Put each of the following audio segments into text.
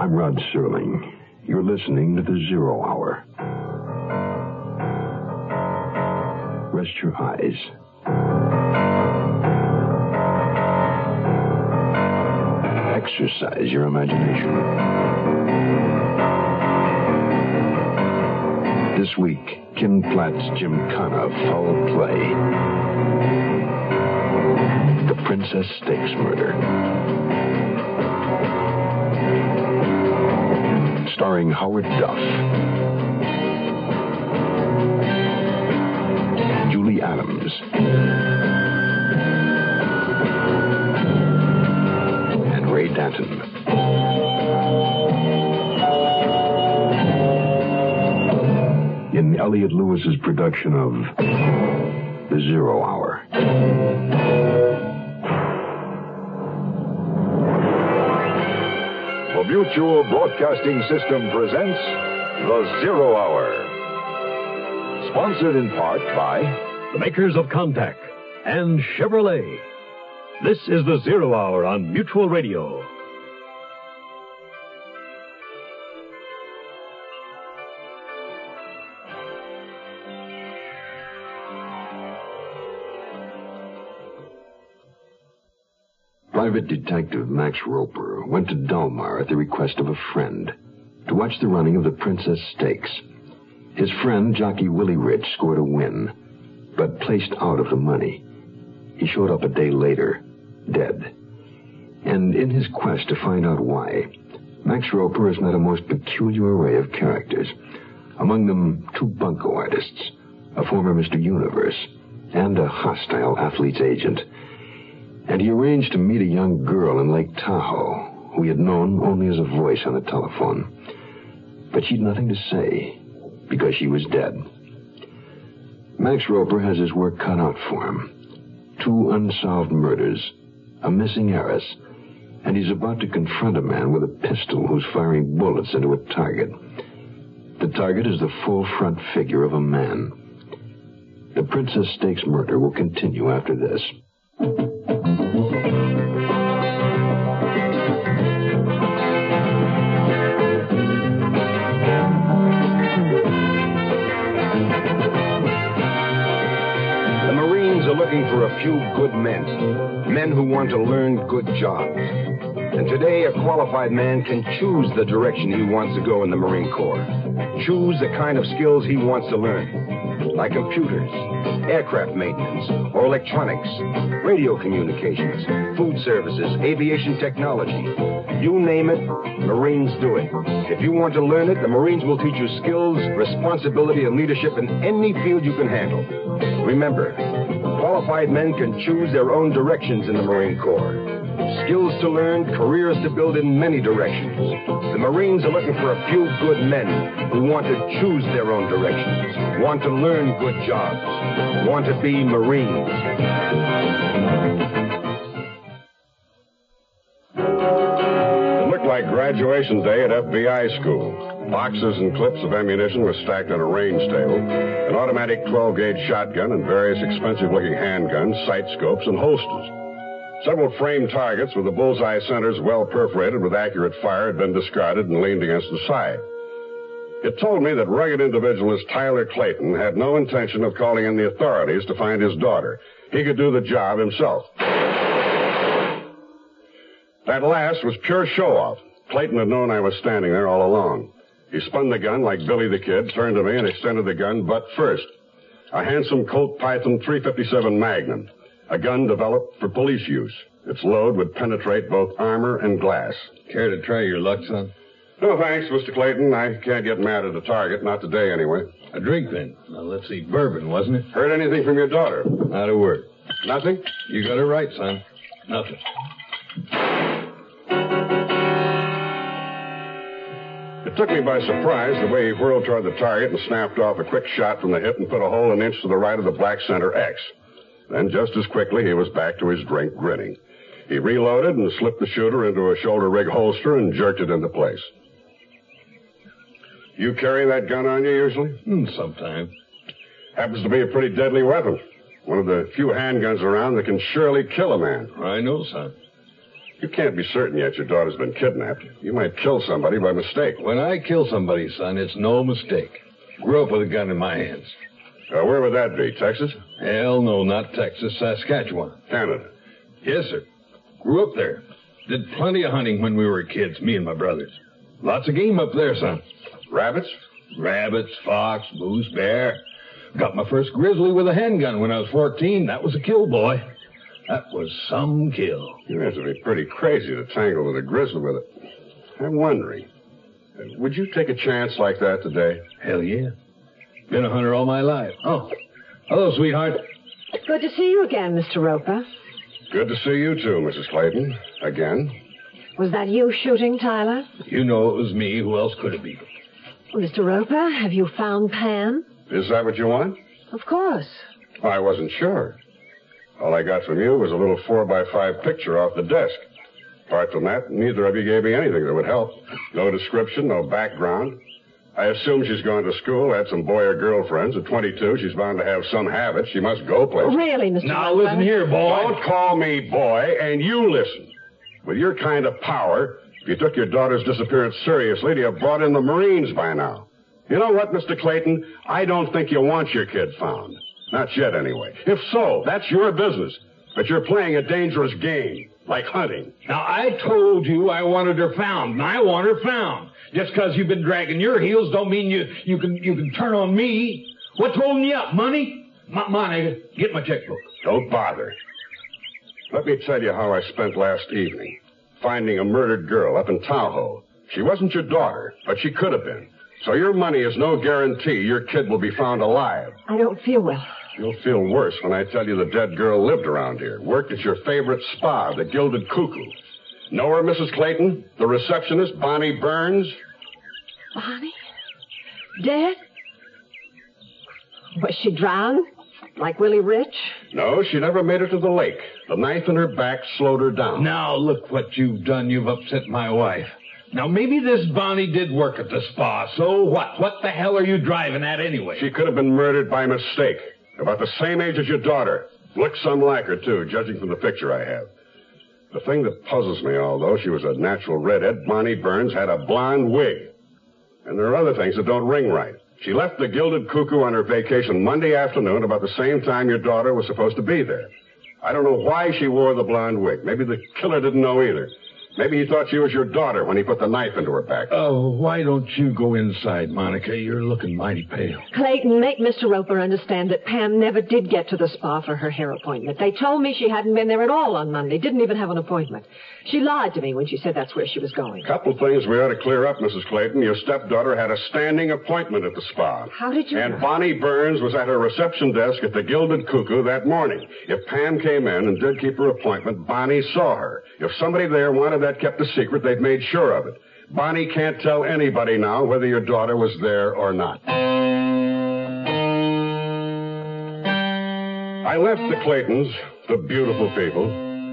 I'm Rod Serling. You're listening to the Zero Hour. Rest your eyes. Exercise your imagination. This week, Kin Platt's Jim Gymkhana Foul Play. The Princess Stakes Murder. Starring Howard Duff. Julie Adams. And Ray Danton. In Elliot Lewis's production of The Zero Hour. Mutual Broadcasting System presents The Zero Hour. Sponsored in part by the makers of Contac and Chevrolet. This is the Zero Hour on Mutual Radio. Private Detective Max Roper went to Del Mar at the request of a friend to watch the running of the Princess Stakes. His friend, jockey Willie Rich, scored a win, but placed out of the money. He showed up a day later, dead. And in his quest to find out why, Max Roper has met a most peculiar array of characters. Among them, two bunco artists, a former Mr. Universe, and a hostile athlete's agent. And he arranged to meet a young girl in Lake Tahoe who he had known only as a voice on the telephone. But she'd nothing to say because she was dead. Max Roper has his work cut out for him. Two unsolved murders, a missing heiress, and he's about to confront a man with a pistol who's firing bullets into a target. The target is the full front figure of a man. The Princess Stakes murder will continue after this. Looking for a few good men. Men who want to learn good jobs. And today, a qualified man can choose the direction he wants to go in the Marine Corps. Choose the kind of skills he wants to learn. Like computers, aircraft maintenance, or electronics, radio communications, food services, aviation technology. You name it, Marines do it. If you want to learn it, the Marines will teach you skills, responsibility, and leadership in any field you can handle. Remember, qualified men can choose their own directions in the Marine Corps. Skills to learn, careers to build in many directions. The Marines are looking for a few good men who want to choose their own directions, want to learn good jobs, want to be Marines. It looked like graduation day at FBI school. Boxes and clips of ammunition were stacked on a range table. An automatic 12 gauge shotgun and various expensive looking handguns, sight scopes, and holsters. Several framed targets with the bullseye centers well perforated with accurate fire had been discarded and leaned against the side. It told me that rugged individualist Tyler Clayton had no intention of calling in the authorities to find his daughter. He could do the job himself. That last was pure show off. Clayton had known I was standing there all along. He spun the gun like Billy the Kid, turned to me, and extended the gun butt first. A handsome Colt Python 357 Magnum, a gun developed for police use. Its load would penetrate both armor and glass. Care to try your luck, son? No thanks, Mr. Clayton. I can't get mad at a target, not today anyway. A drink then. Now let's see. Bourbon, wasn't it? Heard anything from your daughter? Not a word. Nothing? You got it right, son. Nothing. It took me by surprise the way he whirled toward the target and snapped off a quick shot from the hip and put a hole an inch to the right of the black center X. Then just as quickly he was back to his drink, grinning. He reloaded and slipped the shooter into a shoulder rig holster and jerked it into place. You carry that gun on you usually? Mm, sometimes. Happens to be a pretty deadly weapon. One of the few handguns around that can surely kill a man. I know, son. You can't be certain yet your daughter's been kidnapped. You might kill somebody by mistake. When I kill somebody, son, it's no mistake. Grew up with a gun in my hands. Uh, where would that be? Texas? Hell no, not Texas, Saskatchewan. Canada. Yes, sir. Grew up there. Did plenty of hunting when we were kids, me and my brothers. Lots of game up there, son. Rabbits? Rabbits, fox, moose, bear. Got my first grizzly with a handgun when I was 14. That was a kill, boy. That was some kill. You have to be pretty crazy to tangle with a grizzly with it. I'm wondering, uh, would you take a chance like that today? Hell yeah. Been a hunter all my life. Oh, hello, sweetheart. Good to see you again, Mr. Roper. Good to see you too, Mrs. Clayton. Again. Was that you shooting, Tyler? You know it was me. Who else could it be? Mr. Roper, have you found Pam? Is that what you want? Of course. I wasn't sure. All I got from you was a little four by five picture off the desk. Apart from that, neither of you gave me anything that would help. No description, no background. I assume she's gone to school, had some boy or girl friends. At 22, she's bound to have some habits. She must go places. Really, Mr. Now Roper? listen here, boy. Don't call me boy, and you listen. With your kind of power, if you took your daughter's disappearance seriously, you'd have brought in the Marines by now. You know what, Mr. Clayton? I don't think you want your kid found. Not yet, anyway. If so, that's your business. But you're playing a dangerous game, like hunting. Now, I told you I wanted her found, and I want her found. Just because you've been dragging your heels don't mean you, you can you can turn on me. What's holding you up? Money? M- money. Get my checkbook. Don't bother. Let me tell you how I spent last evening. Finding a murdered girl up in Tahoe. She wasn't your daughter, but she could have been. So your money is no guarantee your kid will be found alive. I don't feel well. You'll feel worse when I tell you the dead girl lived around here, worked at your favorite spa, the Gilded Cuckoo. Know her, Mrs. Clayton? The receptionist, Bonnie Burns? Bonnie? Dead? Was she drowned? Like Willie Rich? No, she never made it to the lake. The knife in her back slowed her down. Now look what you've done. You've upset my wife. Now maybe this Bonnie did work at the spa. So what? What the hell are you driving at anyway? She could have been murdered by mistake. About the same age as your daughter. Looks some like her, too, judging from the picture I have. The thing that puzzles me, although she was a natural redhead, Bonnie Burns had a blonde wig. And there are other things that don't ring right. She left the Gilded Cuckoo on her vacation Monday afternoon about the same time your daughter was supposed to be there. I don't know why she wore the blonde wig. Maybe the killer didn't know either. Maybe he thought she was your daughter when he put the knife into her back. Oh, why don't you go inside, Monica? You're looking mighty pale. Clayton, make Mr. Roper understand that Pam never did get to the spa for her hair appointment. They told me she hadn't been there at all on Monday, didn't even have an appointment. She lied to me when she said that's where she was going. Couple things we ought to clear up, Mrs. Clayton. Your stepdaughter had a standing appointment at the spa. How did you And know? Bonnie Burns was at her reception desk at the Gilded Cuckoo that morning. If Pam came in and did keep her appointment, Bonnie saw her. If somebody there wanted that kept a secret, they've made sure of it. Bonnie can't tell anybody now whether your daughter was there or not. I left the Claytons, the beautiful people.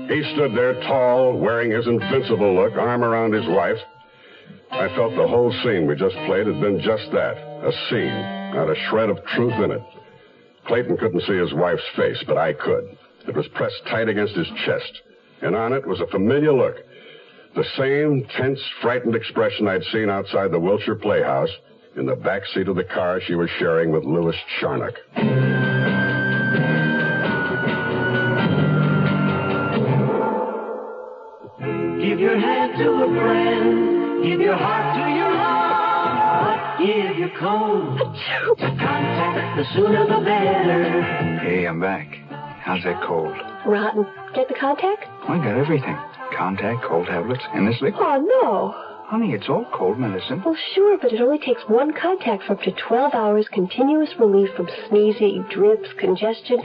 He stood there tall, wearing his invincible look, arm around his wife. I felt the whole scene we just played had been just that a scene, not a shred of truth in it. Clayton couldn't see his wife's face, but I could. It was pressed tight against his chest, and on it was a familiar look. The same tense, frightened expression I'd seen outside the Wilshire Playhouse in the back seat of the car she was sharing with Louis Charnock. Give your hand to a friend. Give your heart to your heart. But give your cold to Contac. The sooner the better. Hey, I'm back. How's that cold? Rotten. Get the Contac? I got everything. Contac, cold tablets, and this liquid. Oh, no. Honey, it's all cold medicine. Well, sure, but it only takes one Contac for up to 12 hours continuous relief from sneezing, drips, congestion.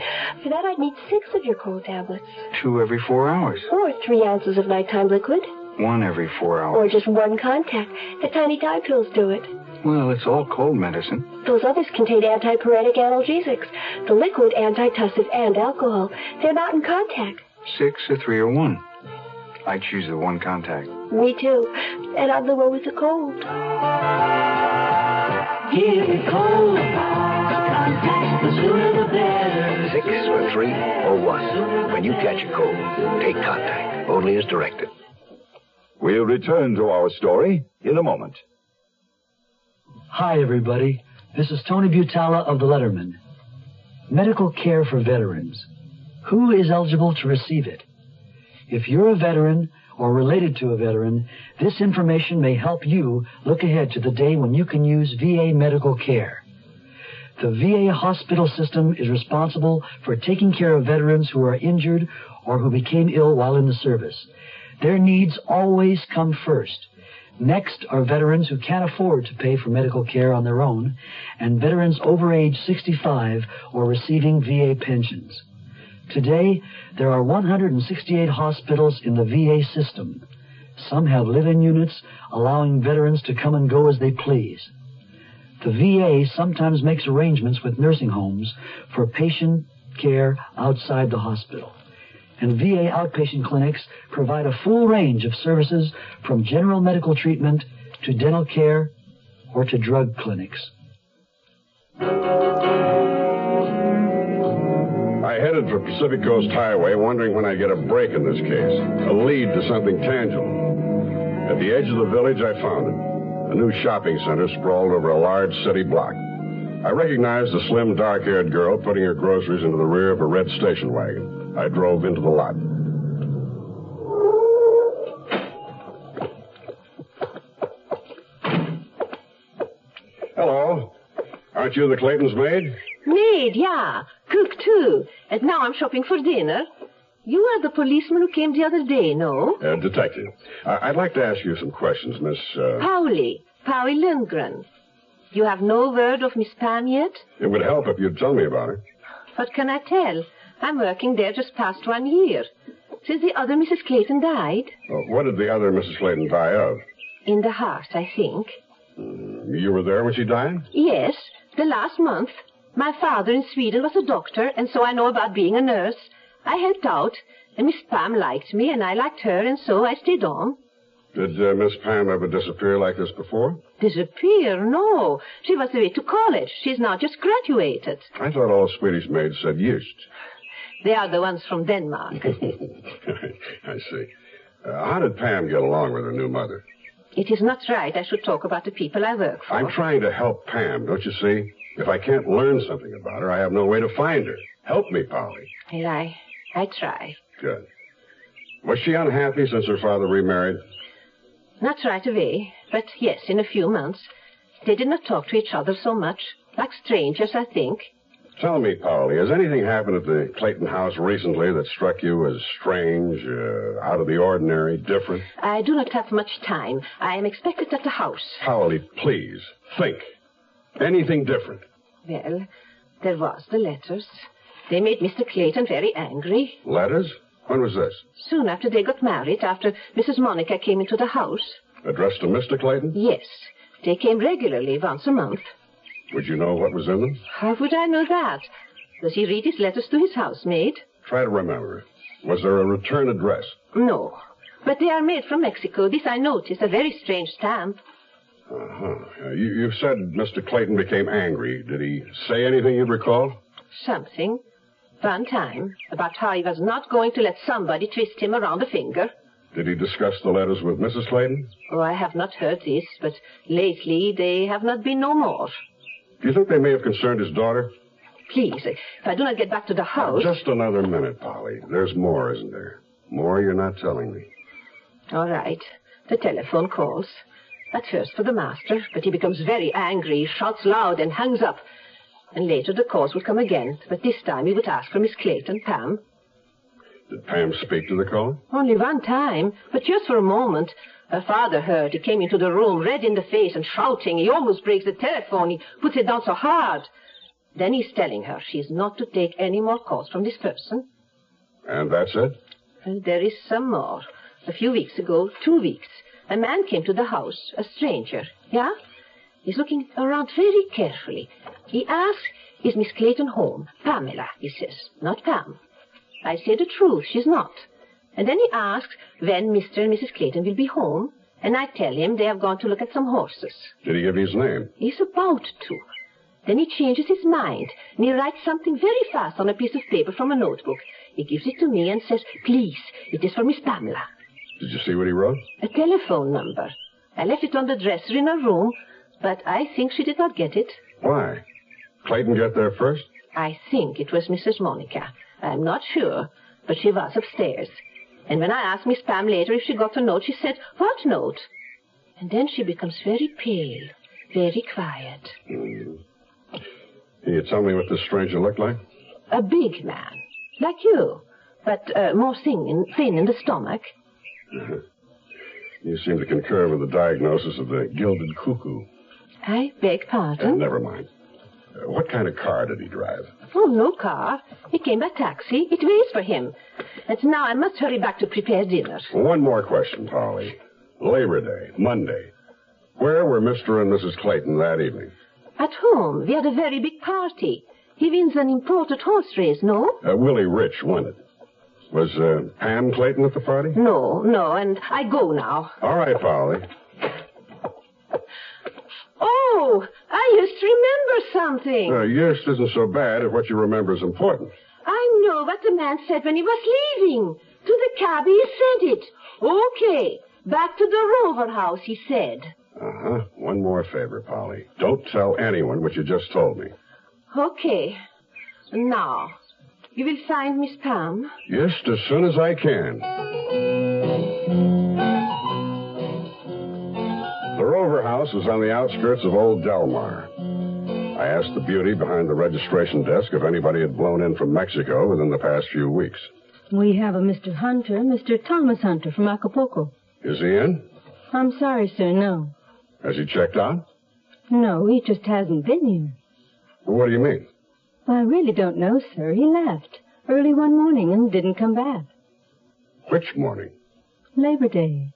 For that, I'd need six of your cold tablets. Two every four hours. Or three ounces of nighttime liquid. One every four hours. Or just one Contac. The tiny dye pills do it. Well, it's all cold medicine. Those others contain antipyretic analgesics. The liquid, antitussive, and alcohol. They're not in Contac. Six or three or one. I choose the one Contac. Me too. And I'm the one with the cold. Give your cold Contac. The sooner the better. Six or three or one. When you catch a cold, take Contac. Only as directed. We'll return to our story in a moment. Hi, everybody. This is Tony Butala of the Lettermen. Medical care for veterans. Who is eligible to receive it? If you're a veteran or related to a veteran, this information may help you look ahead to the day when you can use VA medical care. The VA hospital system is responsible for taking care of veterans who are injured or who became ill while in the service. Their needs always come first. Next are veterans who can't afford to pay for medical care on their own, and veterans over age 65 or receiving VA pensions. Today, there are 168 hospitals in the VA system. Some have live-in units, allowing veterans to come and go as they please. The VA sometimes makes arrangements with nursing homes for patient care outside the hospital. And VA outpatient clinics provide a full range of services from general medical treatment to dental care or to drug clinics. Headed for Pacific Coast Highway, wondering when I'd get a break in this case, a lead to something tangible. At the edge of the village, I found it. A new shopping center sprawled over a large city block. I recognized the slim, dark-haired girl putting her groceries into the rear of a red station wagon. I drove into the lot. Hello. Aren't you the Clayton's maid? Maid, yeah. Cook, too. And now I'm shopping for dinner. You are the policeman who came the other day, no? Uh, detective. I- I'd like to ask you some questions, Miss. Uh... Pauli. Pauli Lindgren. You have no word of Miss Pam yet? It would help if you'd tell me about her. What can I tell? I'm working there just past one year. Since the other Mrs. Clayton died. Uh, what did the other Mrs. Clayton die of? In the heart, I think. You were there when she died? Yes, the last month. My father in Sweden was a doctor, and so I know about being a nurse. I helped out, and Miss Pam liked me, and I liked her, and so I stayed on. Did uh, Miss Pam ever disappear like this before? Disappear? No. She was away to college. She's now just graduated. I thought all Swedish maids said just. They are the ones from Denmark. I see. Uh, how did Pam get along with her new mother? it is not right I should talk about the people I work for. I'm trying to help Pam, don't you see? If I can't learn something about her, I have no way to find her. Help me, Polly. Well, I, I try. Good. Was she unhappy since her father remarried? Not right away, but yes, in a few months. They did not talk to each other so much. Like strangers, I think. Tell me, Polly, has anything happened at the Clayton house recently that struck you as strange, uh, out of the ordinary, different? I do not have much time. I am expected at the house. Polly, please, think. Anything different? Well, there was the letters. They made Mr. Clayton very angry. Letters? When was this? Soon after they got married, after Mrs. Monica came into the house. Addressed to Mr. Clayton? Yes. They came regularly, once a month. Would you know what was in them? How would I know that? Does he read his letters to his housemaid? Try to remember. Was there a return address? No. But they are made from Mexico. This I noticed. A very strange stamp. Uh-huh. Uh, you, you said Mr. Clayton became angry. Did he say anything you'd recall? Something. One time. About how he was not going to let somebody twist him around the finger. Did he discuss the letters with Mrs. Clayton? Oh, I have not heard this, but lately they have not been no more. Do you think they may have concerned his daughter? Please, if I do not get back to the house. Just another minute, Polly. There's more, isn't there? More you're not telling me. All right. The telephone calls. At first for the master, but he becomes very angry, shouts loud, and hangs up. And later the calls will come again, but this time he would ask for Miss Clayton, Pam. Did Pam speak to the caller? Only one time, but just for a moment. Her father heard. He came into the room, red in the face and shouting. He almost breaks the telephone. He puts it down so hard. Then he's telling her she's not to take any more calls from this person. And that's it? And there is some more. A few weeks ago, two weeks, a man came to the house, a stranger. Yeah? He's looking around very carefully. He asks, is Miss Clayton home? Pamela, he says, not Pam. I say the truth, she's not. And then he asks when Mr. and Mrs. Clayton will be home, and I tell him they have gone to look at some horses. Did he give you his name? He's about to. Then he changes his mind, and he writes something very fast on a piece of paper from a notebook. He gives it to me and says, please, it is for Miss Pamela. Did you see what he wrote? A telephone number. I left it on the dresser in her room, but I think she did not get it. Why? Clayton got there first? I think it was Mrs. Monica. I'm not sure, but she was upstairs. And when I asked Miss Pam later if she got the note, she said, What note? And then she becomes very pale, very quiet. Hmm. Can you tell me what this stranger looked like? A big man, like you, but uh, more thin, thin in the stomach. You seem to concur with the diagnosis of the gilded cuckoo. I beg Uh, pardon? never mind. Uh, what kind of car did he drive? Oh, no car. He came by taxi. It waits for him. And now I must hurry back to prepare dinner. One more question, Polly. Labor Day, Monday. Where were Mr. and Mrs. Clayton that evening? At home, we had a very big party. He wins an imported horse race, no? Uh, Willie Rich won it. Was uh, Pam Clayton at the party? No, no, and I go now. All right, Polly. Oh, I just remember something. Uh, yes, isn't so bad if what you remember is important. I know what the man said when he was leaving. To the cabby, he said it. Okay, back to the Rover House, he said. Uh-huh. One more favor, Polly. Don't tell anyone what you just told me. Okay. Now, you will find Miss Palm? Yes, as soon as I can. The Rover House is on the outskirts of Old Del Mar. I asked the beauty behind the registration desk if anybody had blown in from Mexico within the past few weeks. We have a Mr. Hunter, Mr. Thomas Hunter from Acapulco. Is he in? I'm sorry, sir, no. Has he checked out? No, he just hasn't been here. What do you mean? I really don't know, sir. He left early one morning and didn't come back. Which morning? Labor Day.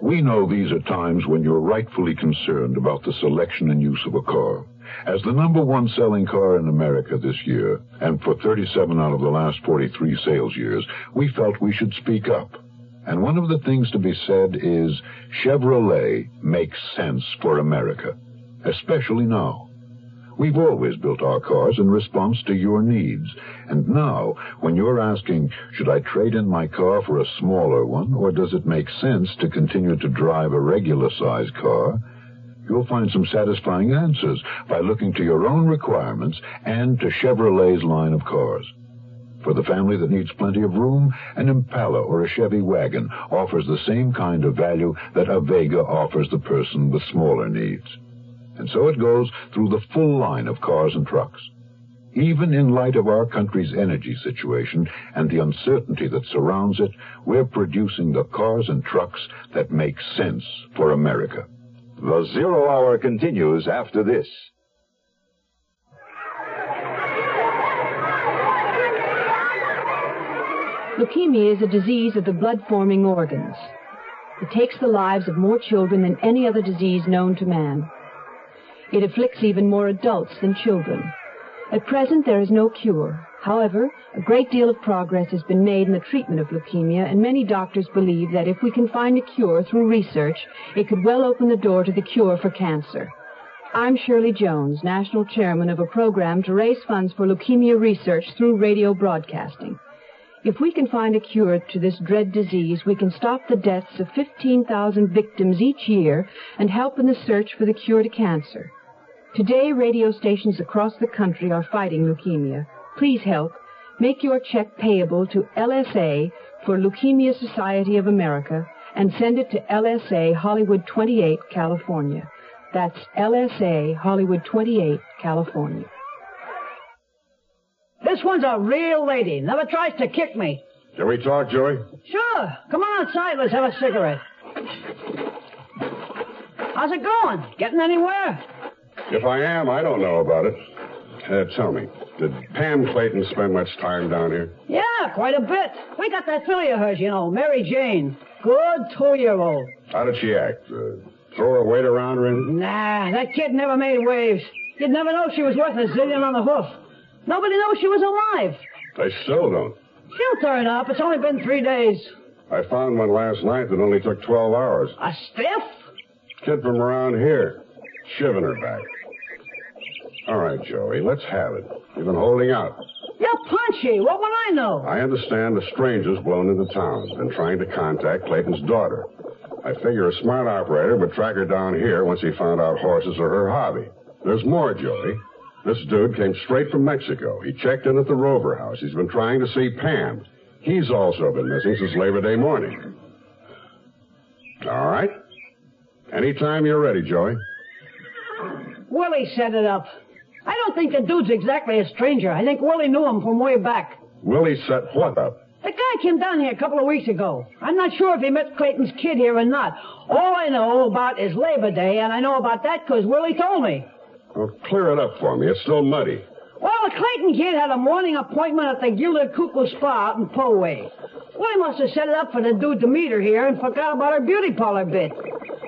We know these are times when you're rightfully concerned about the selection and use of a car. As the number one selling car in America this year, and for 37 out of the last 43 sales years, we felt we should speak up. And one of the things to be said is Chevrolet makes sense for America, especially now. We've always built our cars in response to your needs. And now, when you're asking, should I trade in my car for a smaller one, or does it make sense to continue to drive a regular sized car? You'll find some satisfying answers by looking to your own requirements and to Chevrolet's line of cars. For the family that needs plenty of room, an Impala or a Chevy wagon offers the same kind of value that a Vega offers the person with smaller needs. And so it goes through the full line of cars and trucks. Even in light of our country's energy situation and the uncertainty that surrounds it, we're producing the cars and trucks that make sense for America. The Zero Hour continues after this. Leukemia is a disease of the blood forming organs. It takes the lives of more children than any other disease known to man. It afflicts even more adults than children. At present, there is no cure. However, a great deal of progress has been made in the treatment of leukemia, and many doctors believe that if we can find a cure through research, it could well open the door to the cure for cancer. I'm Shirley Jones, National Chairman of a program to raise funds for leukemia research through radio broadcasting. If we can find a cure to this dread disease, we can stop the deaths of 15,000 victims each year and help in the search for the cure to cancer. Today, radio stations across the country are fighting leukemia. Please help. Make your check payable to LSA for Leukemia Society of America and send it to LSA Hollywood 28, California. That's LSA Hollywood 28, California. This one's a real lady. Never tries to kick me. Can we talk, Joey? Sure. Come on outside. Let's have a cigarette. How's it going? Getting anywhere? If I am, I don't know about it. Uh, tell me, did Pam Clayton spend much time down here? Yeah, quite a bit. We got that filly of hers, you know, Mary Jane. Good two-year-old. How did she act? Uh, throw her weight around or anything? Nah, that kid never made waves. You'd never know she was worth a zillion on the hoof. Nobody knows she was alive. I still don't. She'll turn up. It's only been three days. I found one last night that only took 12 hours. A stiff? Kid from around here. Shiving her back. All right, Joey, let's have it. You've been holding out. You're punchy. What would I know? I understand the stranger's blown into town and trying to contact Clayton's daughter. I figure a smart operator would track her down here once he found out horses are her hobby. There's more, Joey. This dude came straight from Mexico. He checked in at the Rover House. He's been trying to see Pam. He's also been missing since Labor Day morning. All right. Anytime you're ready, Joey. Willie set it up. I don't think the dude's exactly a stranger. I think Willie knew him from way back. Willie set what up? The guy came down here a couple of weeks ago. I'm not sure if he met Clayton's kid here or not. All I know about is Labor Day, and I know about that because Willie told me. Well, clear it up for me. It's still muddy. Well, the Clayton kid had a morning appointment at the Gilded Cuckoo Spa out in Poway. Willie must have set it up for the dude to meet her here and forgot about her beauty parlor bit.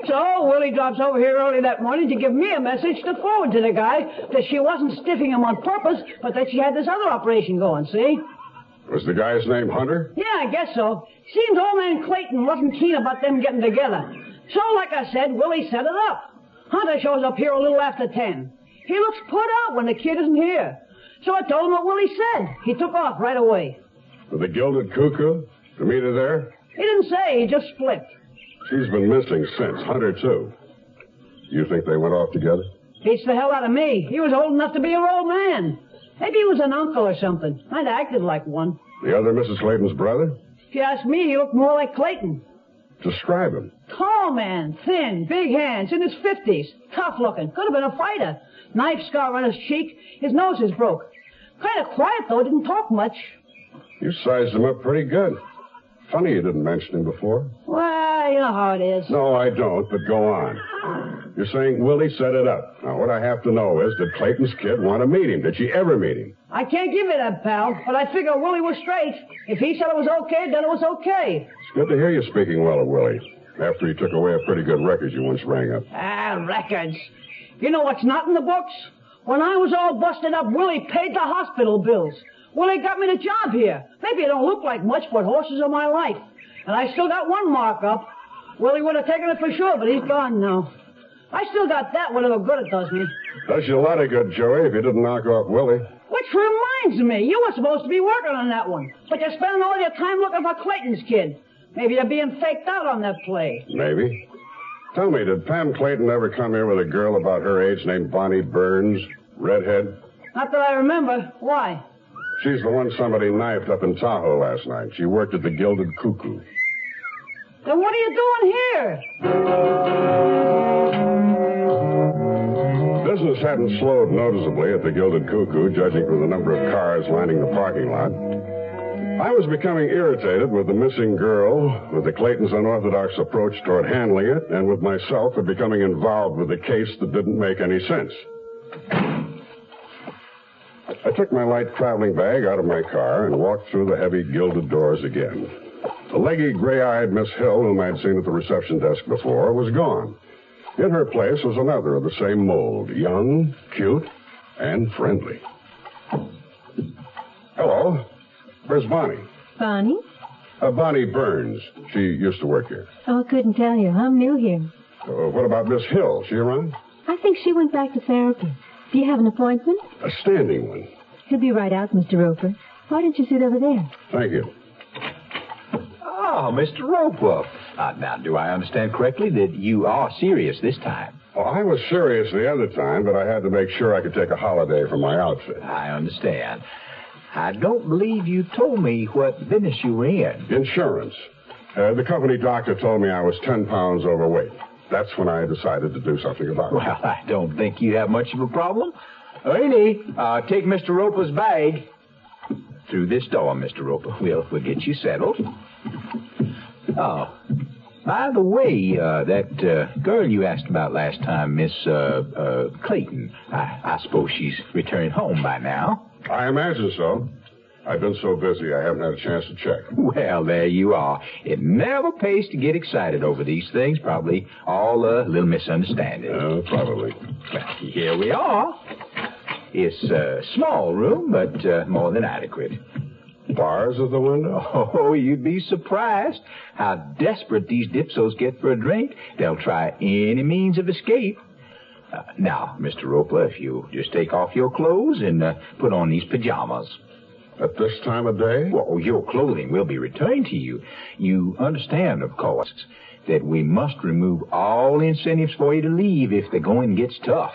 So Willie drops over here early that morning to give me a message to forward to the guy that she wasn't stiffing him on purpose, but that she had this other operation going, see? Was the guy's name Hunter? Yeah, I guess so. Seems old man Clayton wasn't keen about them getting together. So, like I said, Willie set it up. Hunter shows up here a little after ten. He looks put out when the kid isn't here. So I told him what Willie said. He took off right away. With the Gilded Cuckoo? To meet her there? He didn't say, he just split. She's been missing since. Hunter, too. You think they went off together? Beats the hell out of me. He was old enough to be her old man. Maybe he was an uncle or something. Might have acted like one. The other Mrs. Clayton's brother? If you ask me, he looked more like Clayton. Describe him. Tall man, thin, big hands, in his fifties. Tough looking. Could have been a fighter. Knife scar on his cheek. His nose is broke. Kind of quiet, though. Didn't talk much. You sized him up pretty good. Funny you didn't mention him before. Well, you know how it is. No, I don't, but go on. You're saying Willie set it up. Now, what I have to know is, did Clayton's kid want to meet him? Did she ever meet him? I can't give you that, pal, but I figure Willie was straight. If he said it was okay, then it was okay. It's good to hear you speaking well of Willie. After he took away a pretty good record you once rang up. Ah, records. You know what's not in the books? When I was all busted up, Willie paid the hospital bills. Willie got me the job here. Maybe it don't look like much, but horses are my life. And I still got one mark up. Willie would have taken it for sure, but he's gone now. I still got that, whatever good it does me. Does you a lot of good, Joey, if you didn't knock off Willie. Which reminds me, you were supposed to be working on that one, but you're spending all your time looking for Clayton's kid. Maybe you're being faked out on that play. Maybe. Tell me, did Pam Clayton ever come here with a girl about her age named Bonnie Burns? Redhead? Not that I remember. Why? She's the one somebody knifed up in Tahoe last night. She worked at the Gilded Cuckoo. Then what are you doing here? Business hadn't slowed noticeably at the Gilded Cuckoo, judging from the number of cars lining the parking lot. I was becoming irritated with the missing girl, with the Clayton's unorthodox approach toward handling it, and with myself for becoming involved with a case that didn't make any sense. I took my light traveling bag out of my car and walked through the heavy gilded doors again. The leggy, gray-eyed Miss Hill, whom I'd seen at the reception desk before, was gone. In her place was another of the same mold, young, cute, and friendly. Hello. Where's Bonnie? Bonnie? Uh, Bonnie Burns. She used to work here. Oh, I couldn't tell you. I'm new here. Uh, what about Miss Hill? She around? I think she went back to therapy. Do you have an appointment? A standing one. He'll be right out, Mr. Roper. Why don't you sit over there? Thank you. Oh, Mr. Roper. Uh, now, do I understand correctly that you are serious this time? Well, I was serious the other time, but I had to make sure I could take a holiday from my outfit. I understand. I don't believe you told me what business you were in. Insurance. Uh, the company doctor told me I was 10 pounds overweight. That's when I decided to do something about it. Well, I don't think you have much of a problem. Ernie, uh, take Mr. Roper's bag. Through this door, Mr. Roper. We'll, we'll get you settled. Oh, by the way, uh, that uh, girl you asked about last time, Miss uh, uh, Clayton, I, I suppose she's returned home by now. I imagine so. I've been so busy I haven't had a chance to check. Well, there you are. It never pays to get excited over these things. Probably all a little misunderstanding. Uh, probably. Well, here we are. It's a small room, but uh, more than adequate. Bars at the window? Oh, you'd be surprised how desperate these dipsos get for a drink. They'll try any means of escape. Uh, now, Mr. Roper, if you just take off your clothes and uh, put on these pajamas. At this time of day? Well, your clothing will be returned to you. You understand, of course, that we must remove all incentives for you to leave if the going gets tough.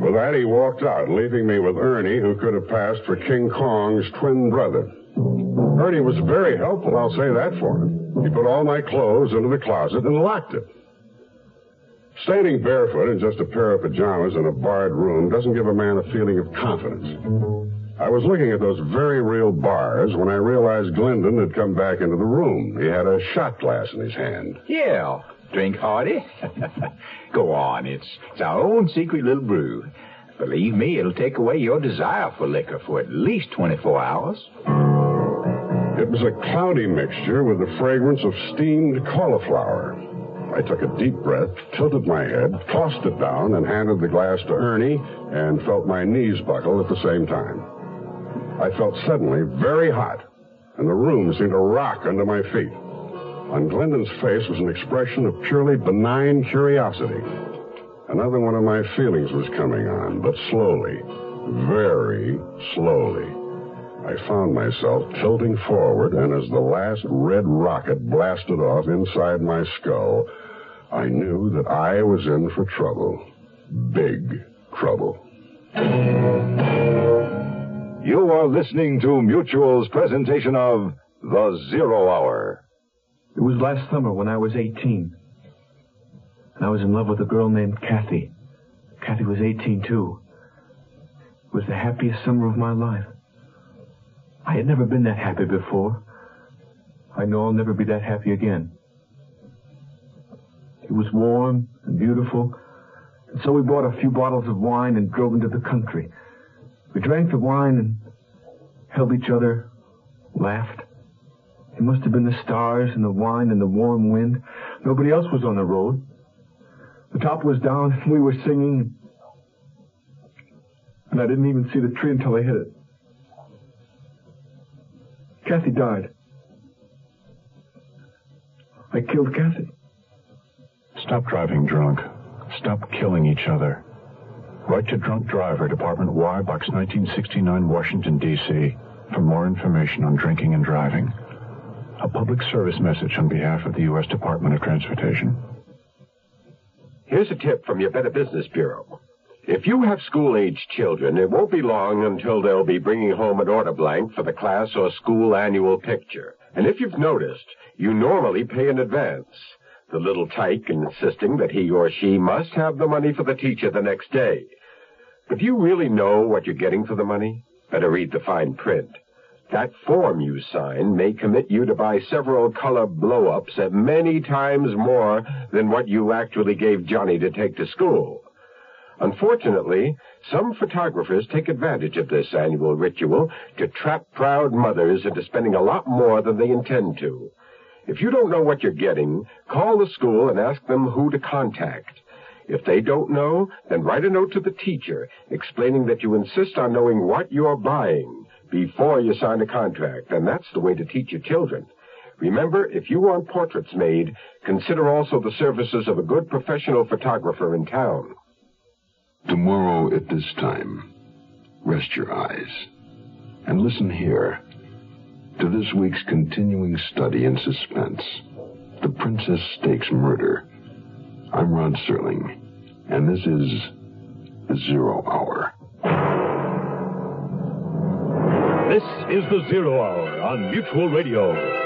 With that, he walked out, leaving me with Ernie, who could have passed for King Kong's twin brother. Ernie was very helpful, I'll say that for him. He put all my clothes into the closet and locked it. Standing barefoot in just a pair of pajamas in a barred room doesn't give a man a feeling of confidence. I was looking at those very real bars when I realized Glendon had come back into the room. He had a shot glass in his hand. Yeah, drink hearty. Go on, it's, it's our own secret little brew. Believe me, it'll take away your desire for liquor for at least 24 hours. It was a cloudy mixture with the fragrance of steamed cauliflower. I took a deep breath, tilted my head, tossed it down, and handed the glass to Ernie, and felt my knees buckle at the same time. I felt suddenly very hot, and the room seemed to rock under my feet. On Glendon's face was an expression of purely benign curiosity. Another one of my feelings was coming on, but slowly, very slowly. I found myself tilting forward, and as the last red rocket blasted off inside my skull, I knew that I was in for trouble. Big trouble. You are listening to Mutual's presentation of The Zero Hour. It was last summer when I was 18. And I was in love with a girl named Kathy. Kathy was 18 too. It was the happiest summer of my life. I had never been that happy before. I know I'll never be that happy again. It was warm and beautiful, and so we bought a few bottles of wine and drove into the country. We drank the wine and held each other, laughed. It must have been the stars and the wine and the warm wind. Nobody else was on the road. The top was down, we were singing. And I didn't even see the tree until I hit it. Kathy died. I killed Kathy. Stop driving drunk. Stop killing each other. Write to Drunk Driver, Department Y, Box 1969, Washington, D.C. for more information on drinking and driving. A public service message on behalf of the U.S. Department of Transportation. Here's a tip from your Better Business Bureau. If you have school-aged children, it won't be long until they'll be bringing home an order blank for the class or school annual picture. And if you've noticed, you normally pay in advance. The little tyke insisting that he or she must have the money for the teacher the next day. But do you really know what you're getting for the money? Better read the fine print. That form you sign may commit you to buy several color blow-ups at many times more than what you actually gave Johnny to take to school. Unfortunately, some photographers take advantage of this annual ritual to trap proud mothers into spending a lot more than they intend to. If you don't know what you're getting, call the school and ask them who to contact. If they don't know, then write a note to the teacher explaining that you insist on knowing what you're buying before you sign a contract, and that's the way to teach your children. Remember, if you want portraits made, consider also the services of a good professional photographer in town. Tomorrow at this time, rest your eyes and listen here to this week's continuing study in suspense The Princess Stakes Murder. I'm Rod Serling, and this is Zero Hour. This is the Zero Hour on Mutual Radio.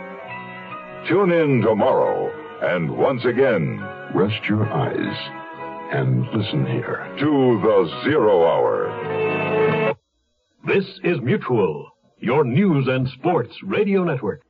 Tune in tomorrow, and once again, rest your eyes And listen here. To the Zero Hour. This is Mutual, your news and sports radio network.